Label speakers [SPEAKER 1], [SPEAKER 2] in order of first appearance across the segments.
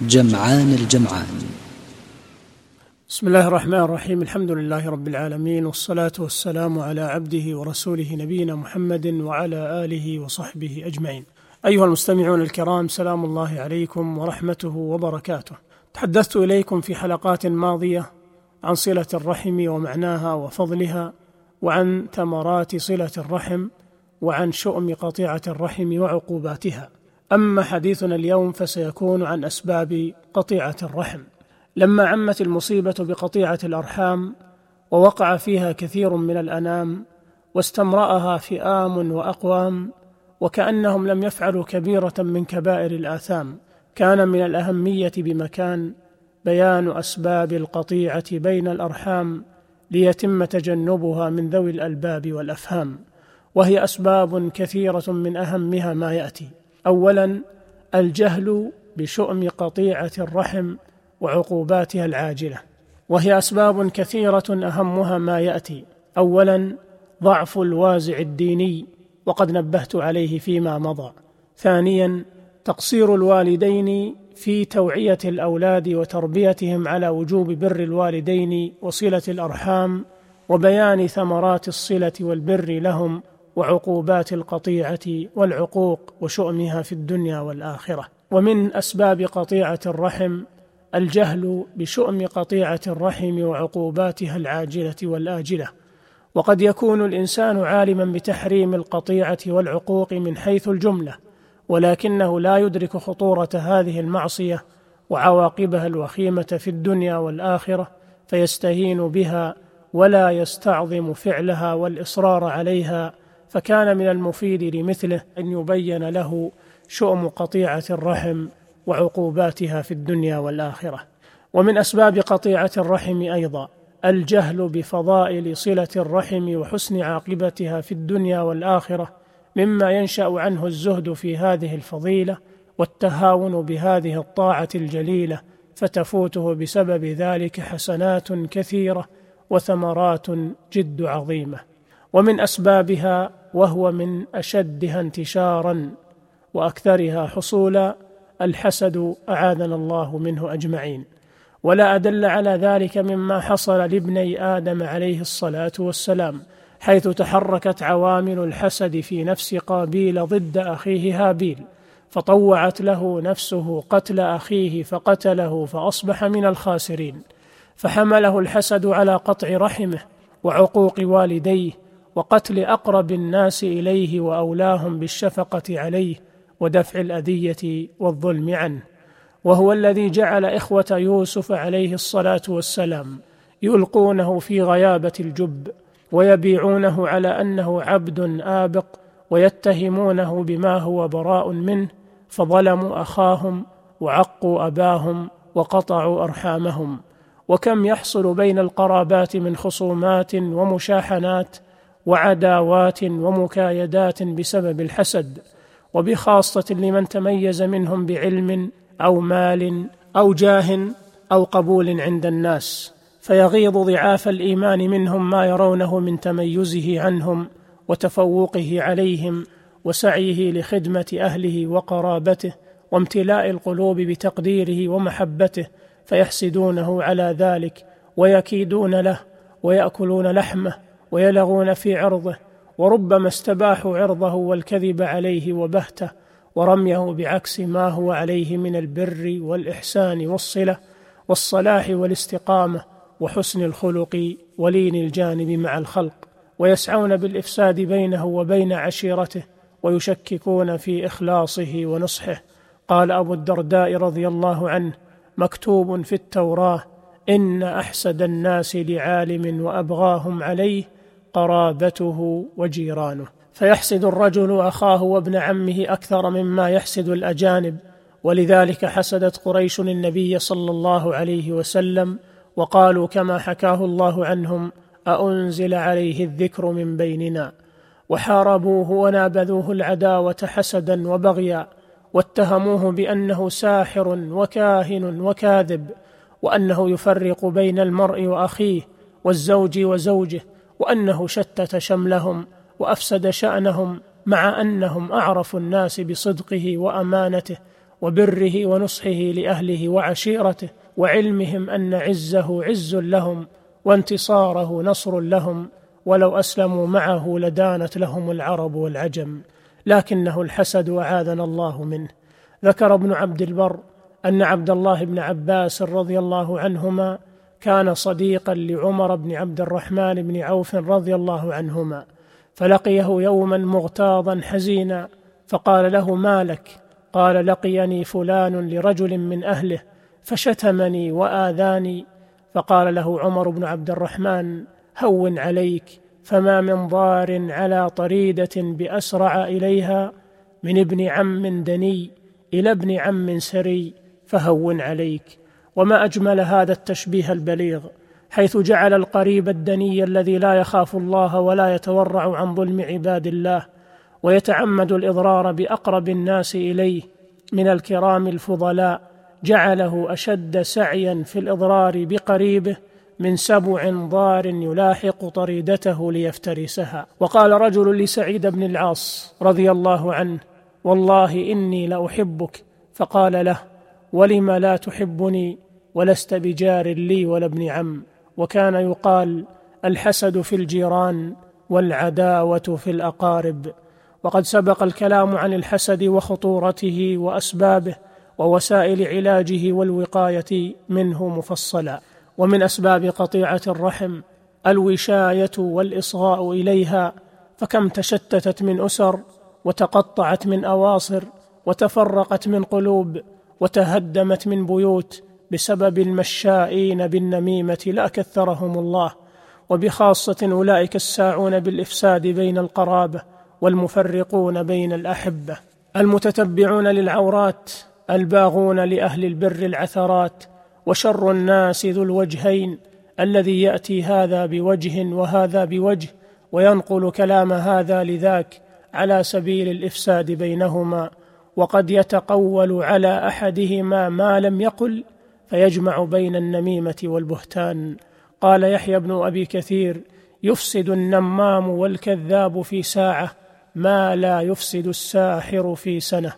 [SPEAKER 1] جمعان الجمعان.
[SPEAKER 2] بسم الله الرحمن الرحيم. الحمد لله رب العالمين والصلاة والسلام على عبده ورسوله نبينا محمد وعلى آله وصحبه أجمعين. أيها المستمعون الكرام سلام الله عليكم ورحمته وبركاته. تحدثت إليكم في حلقات ماضية عن صلة الرحم ومعناها وفضلها وعن ثمرات صلة الرحم وعن شؤم قطيعة الرحم وعقوباتها. أما حديثنا اليوم فسيكون عن أسباب قطيعة الرحم. لما عمت المصيبة بقطيعة الأرحام ووقع فيها كثير من الأنام واستمرأها فئام وأقوام وكأنهم لم يفعلوا كبيرة من كبائر الآثام كان من الأهمية بمكان بيان أسباب القطيعة بين الأرحام ليتم تجنبها من ذوي الألباب والأفهام وهي أسباب كثيرة من أهمها ما يأتي. اولا الجهل بشؤم قطيعة الرحم وعقوباتها العاجلة وهي أسباب كثيرة أهمها ما يأتي. اولا ضعف الوازع الديني وقد نبهت عليه فيما مضى. ثانيا تقصير الوالدين في توعية الأولاد وتربيتهم على وجوب بر الوالدين وصلة الأرحام وبيان ثمرات الصلة والبر لهم وعقوبات القطيعة والعقوق وشؤمها في الدنيا والآخرة. ومن أسباب قطيعة الرحم الجهل بشؤم قطيعة الرحم وعقوباتها العاجلة والآجلة. وقد يكون الإنسان عالما بتحريم القطيعة والعقوق من حيث الجملة ولكنه لا يدرك خطورة هذه المعصية وعواقبها الوخيمة في الدنيا والآخرة فيستهين بها ولا يستعظم فعلها والإصرار عليها فكان من المفيد لمثله أن يبين له شؤم قطيعة الرحم وعقوباتها في الدنيا والآخرة. ومن أسباب قطيعة الرحم أيضا الجهل بفضائل صلة الرحم وحسن عاقبتها في الدنيا والآخرة مما ينشأ عنه الزهد في هذه الفضيلة والتهاون بهذه الطاعة الجليلة فتفوته بسبب ذلك حسنات كثيرة وثمرات جد عظيمة. ومن أسبابها وهو من أشدها انتشارا وأكثرها حصولا الحسد أعاذنا الله منه أجمعين. ولا أدل على ذلك مما حصل لابني آدم عليه الصلاة والسلام حيث تحركت عوامل الحسد في نفس قابيل ضد أخيه هابيل فطوعت له نفسه قتل أخيه فقتله فأصبح من الخاسرين. فحمله الحسد على قطع رحمه وعقوق والديه وقتل أقرب الناس إليه وأولاهم بالشفقة عليه ودفع الأذية والظلم عنه. وهو الذي جعل إخوة يوسف عليه الصلاة والسلام يلقونه في غيابة الجب ويبيعونه على أنه عبد آبق ويتهمونه بما هو براء منه فظلموا أخاهم وعقوا أباهم وقطعوا أرحامهم. وكم يحصل بين القرابات من خصومات ومشاحنات وعداوات ومكايدات بسبب الحسد وبخاصة لمن تميز منهم بعلم أو مال أو جاه أو قبول عند الناس فيغيظ ضعاف الإيمان منهم ما يرونه من تميزه عنهم وتفوقه عليهم وسعيه لخدمة أهله وقرابته وامتلاء القلوب بتقديره ومحبته فيحسدونه على ذلك ويكيدون له ويأكلون لحمه ويلغون في عرضه وربما استباحوا عرضه والكذب عليه وبهته ورميه بعكس ما هو عليه من البر والإحسان والصلة والصلاح والاستقامة وحسن الخلق ولين الجانب مع الخلق ويسعون بالإفساد بينه وبين عشيرته ويشككون في إخلاصه ونصحه. قال أبو الدرداء رضي الله عنه مكتوب في التوراة إن أحسد الناس لعالم وأبغاهم عليه قرابته وجيرانه. فيحسد الرجل أخاه وابن عمه أكثر مما يحسد الأجانب. ولذلك حسدت قريش النبي صلى الله عليه وسلم وقالوا كما حكاه الله عنهم أأنزل عليه الذكر من بيننا. وحاربوه ونابذوه العداوة حسدا وبغيا واتهموه بأنه ساحر وكاهن وكاذب وأنه يفرق بين المرء وأخيه والزوج وزوجه وأنه شتت شملهم وأفسد شأنهم مع أنهم أعرف الناس بصدقه وأمانته وبره ونصحه لأهله وعشيرته وعلمهم أن عزه عز لهم وانتصاره نصر لهم ولو أسلموا معه لدانت لهم العرب والعجم. لكنه الحسد اعاذنا الله منه. ذكر ابن عبد البر أن عبد الله بن عباس رضي الله عنهما كان صديقا لعمر بن عبد الرحمن بن عوف رضي الله عنهما فلقيه يوما مغتاظا حزينا فقال له ما لك؟ قال لقيني فلان لرجل من أهله فشتمني وآذاني. فقال له عمر بن عبد الرحمن هون عليك فما من ضار على طريدة بأسرع إليها من ابن عم دني إلى ابن عم سري فهون عليك. وما أجمل هذا التشبيه البليغ حيث جعل القريب الدني الذي لا يخاف الله ولا يتورع عن ظلم عباد الله ويتعمد الإضرار بأقرب الناس إليه من الكرام الفضلاء جعله أشد سعيا في الإضرار بقريبه من سبع ضار يلاحق طريدته ليفترسها. وقال رجل لسعيد بن العاص رضي الله عنه والله إني لأحبك. فقال له ولم لا تحبني؟ ولست بجار لي ولا ابن عم. وكان يقال الحسد في الجيران والعداوة في الأقارب. وقد سبق الكلام عن الحسد وخطورته وأسبابه ووسائل علاجه والوقاية منه مفصلا. ومن أسباب قطيعة الرحم الوشاية والإصغاء إليها. فكم تشتتت من أسر وتقطعت من أواصر وتفرقت من قلوب وتهدمت من بيوت بسبب المشائين بالنميمة لا كثرهم الله وبخاصة أولئك الساعون بالإفساد بين القرابة والمفرقون بين الأحبة. المتتبعون للعورات الباغون لأهل البر العثرات وشر الناس ذو الوجهين الذي يأتي هذا بوجه وهذا بوجه وينقل كلام هذا لذاك على سبيل الإفساد بينهما. وقد يتقول على أحدهما ما لم يقل فيجمع بين النميمة والبهتان. قال يحيى بن أبي كثير يفسد النمام والكذاب في ساعة ما لا يفسد الساحر في سنة.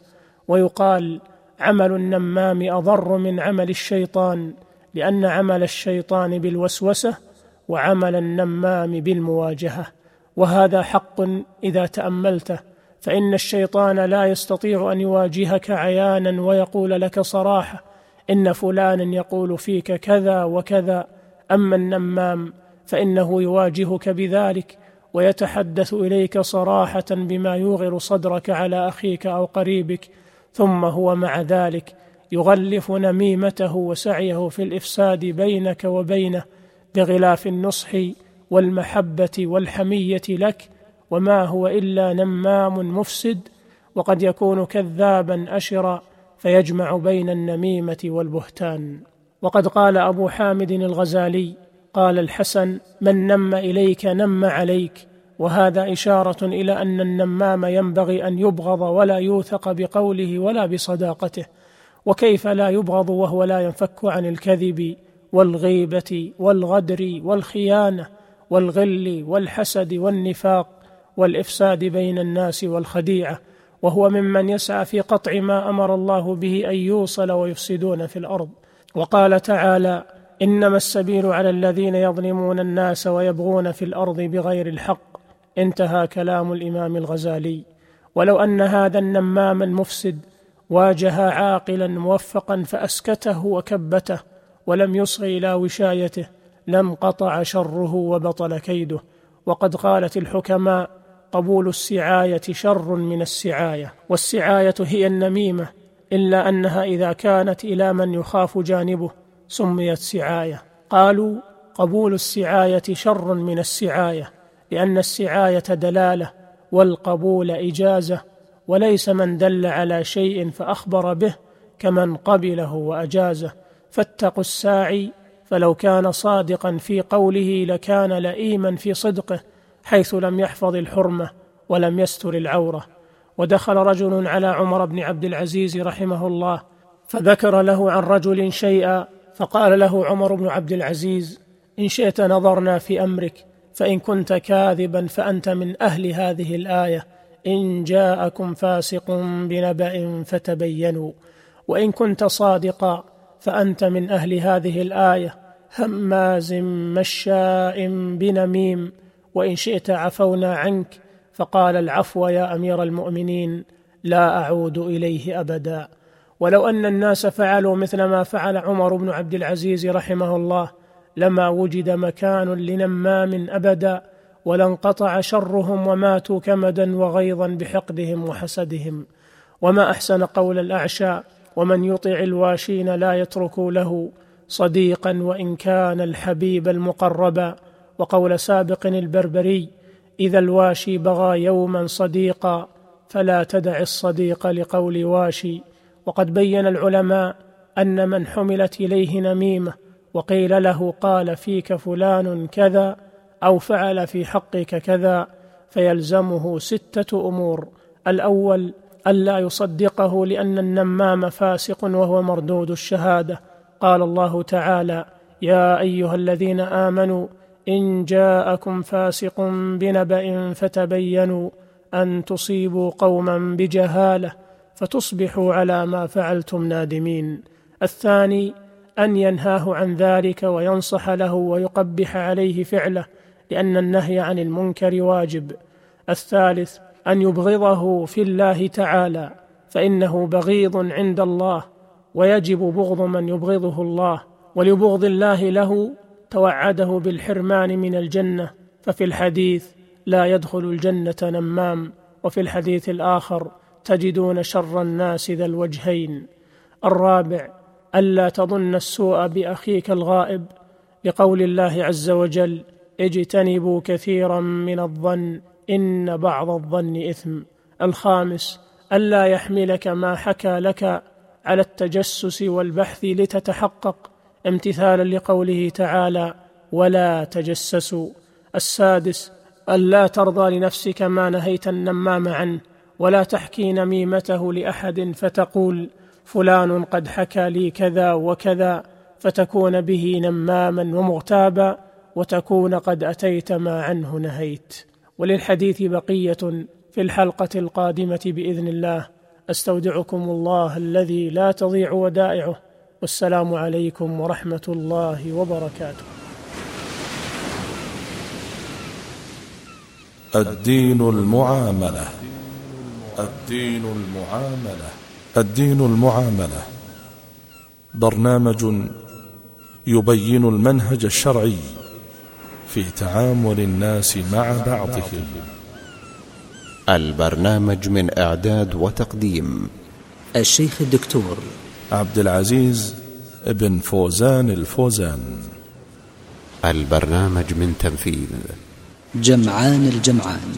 [SPEAKER 2] ويقال عمل النمام أضر من عمل الشيطان لأن عمل الشيطان بالوسوسة وعمل النمام بالمواجهة. وهذا حق إذا تأملته فإن الشيطان لا يستطيع أن يواجهك عيانا ويقول لك صراحة. إن فلانا يقول فيك كذا وكذا أما النمام فإنه يواجهك بذلك ويتحدث إليك صراحة بما يوغر صدرك على أخيك أو قريبك ثم هو مع ذلك يغلف نميمته وسعيه في الإفساد بينك وبينه بغلاف النصح والمحبة والحمية لك وما هو إلا نمام مفسد وقد يكون كذابا أشرا فيجمع بين النميمة والبهتان. وقد قال أبو حامد الغزالي قال الحسن من نم إليك نم عليك. وهذا إشارة إلى أن النمام ينبغي أن يبغض ولا يوثق بقوله ولا بصداقته. وكيف لا يبغض وهو لا ينفك عن الكذب؟ والغيبة والغدر والخيانة والغل والحسد والنفاق والإفساد بين الناس والخديعة. وهو ممن يسعى في قطع ما أمر الله به أن يوصل ويفسدون في الأرض. وقال تعالى إنما السبيل على الذين يظلمون الناس ويبغون في الأرض بغير الحق. انتهى كلام الإمام الغزالي. ولو أن هذا النمام المفسد واجه عاقلا موفقا فأسكته وكبته ولم يصغ إلى وشايته لانقطع شره وبطل كيده. وقد قالت الحكماء قبول السعاية شر من السعاية والسعاية هي النميمة إلا أنها إذا كانت إلى من يخاف جانبه سميت سعاية. قالوا قبول السعاية شر من السعاية لأن السعاية دلالة والقبول إجازة وليس من دل على شيء فأخبر به كمن قبله وأجازه. فاتقوا الساعي فلو كان صادقا في قوله لكان لئيما في صدقه حيث لم يحفظ الحرمة ولم يستر العورة. ودخل رجل على عمر بن عبد العزيز رحمه الله فذكر له عن رجل شيئا فقال له عمر بن عبد العزيز إن شئت نظرنا في أمرك فإن كنت كاذبا فأنت من أهل هذه الآية إن جاءكم فاسق بنبأ فتبينوا وإن كنت صادقا فأنت من أهل هذه الآية هماز مشاء بنميم وإن شئت عفونا عنك. فقال العفو يا أمير المؤمنين لا أعود إليه أبدا. ولو أن الناس فعلوا مثل ما فعل عمر بن عبد العزيز رحمه الله لما وجد مكان لنمام أبدا ولانقطع شرهم وماتوا كمدا وغيظا بحقدهم وحسدهم. وما أحسن قول الأعشى ومن يطع الواشين لا يترك له صديقا وإن كان الحبيب المقربا وقول سابق البربري إذا الواشي بغى يوما صديقا فلا تدع الصديق لقول واشي. وقد بين العلماء أن من حملت إليه نميمة وقيل له قال فيك فلان كذا أو فعل في حقك كذا فيلزمه ستة أمور. الأول الا يصدقه لأن النمام فاسق وهو مردود الشهادة. قال الله تعالى يا أيها الذين آمنوا إن جاءكم فاسق بنبأ فتبينوا أن تصيبوا قوما بجهالة فتصبحوا على ما فعلتم نادمين. الثاني أن ينهاه عن ذلك وينصح له ويقبح عليه فعله لأن النهي عن المنكر واجب. الثالث أن يبغضه في الله تعالى فإنه بغيض عند الله ويجب بغض من يبغضه الله ولبغض الله له توعده بالحرمان من الجنة ففي الحديث لا يدخل الجنة نمام وفي الحديث الآخر تجدون شر الناس ذا الوجهين. الرابع الا تظن السوء بأخيك الغائب لقول الله عز وجل اجتنبوا كثيرا من الظن إن بعض الظن إثم. الخامس الا يحملك ما حكى لك على التجسس والبحث لتتحقق امتثالا لقوله تعالى ولا تجسسوا السادس ألا ترضى لنفسك ما نهيت النمام عنه ولا تحكي نميمته لأحد فتقول فلان قد حكى لي كذا وكذا فتكون به نماما ومغتابا وتكون قد أتيت ما عنه نهيت وللحديث بقية في الحلقة القادمة بإذن الله. أستودعكم الله الذي لا تضيع ودائعه. والسلام عليكم ورحمة الله وبركاته.
[SPEAKER 3] الدين المعاملة. الدين المعاملة. الدين المعاملة. برنامج يبين المنهج الشرعي في تعامل الناس مع بعضهم.
[SPEAKER 4] البرنامج من إعداد وتقديم
[SPEAKER 1] الشيخ الدكتور
[SPEAKER 3] عبد العزيز بن فوزان الفوزان.
[SPEAKER 4] البرنامج من تنفيذ.
[SPEAKER 1] جمعان الجمعان.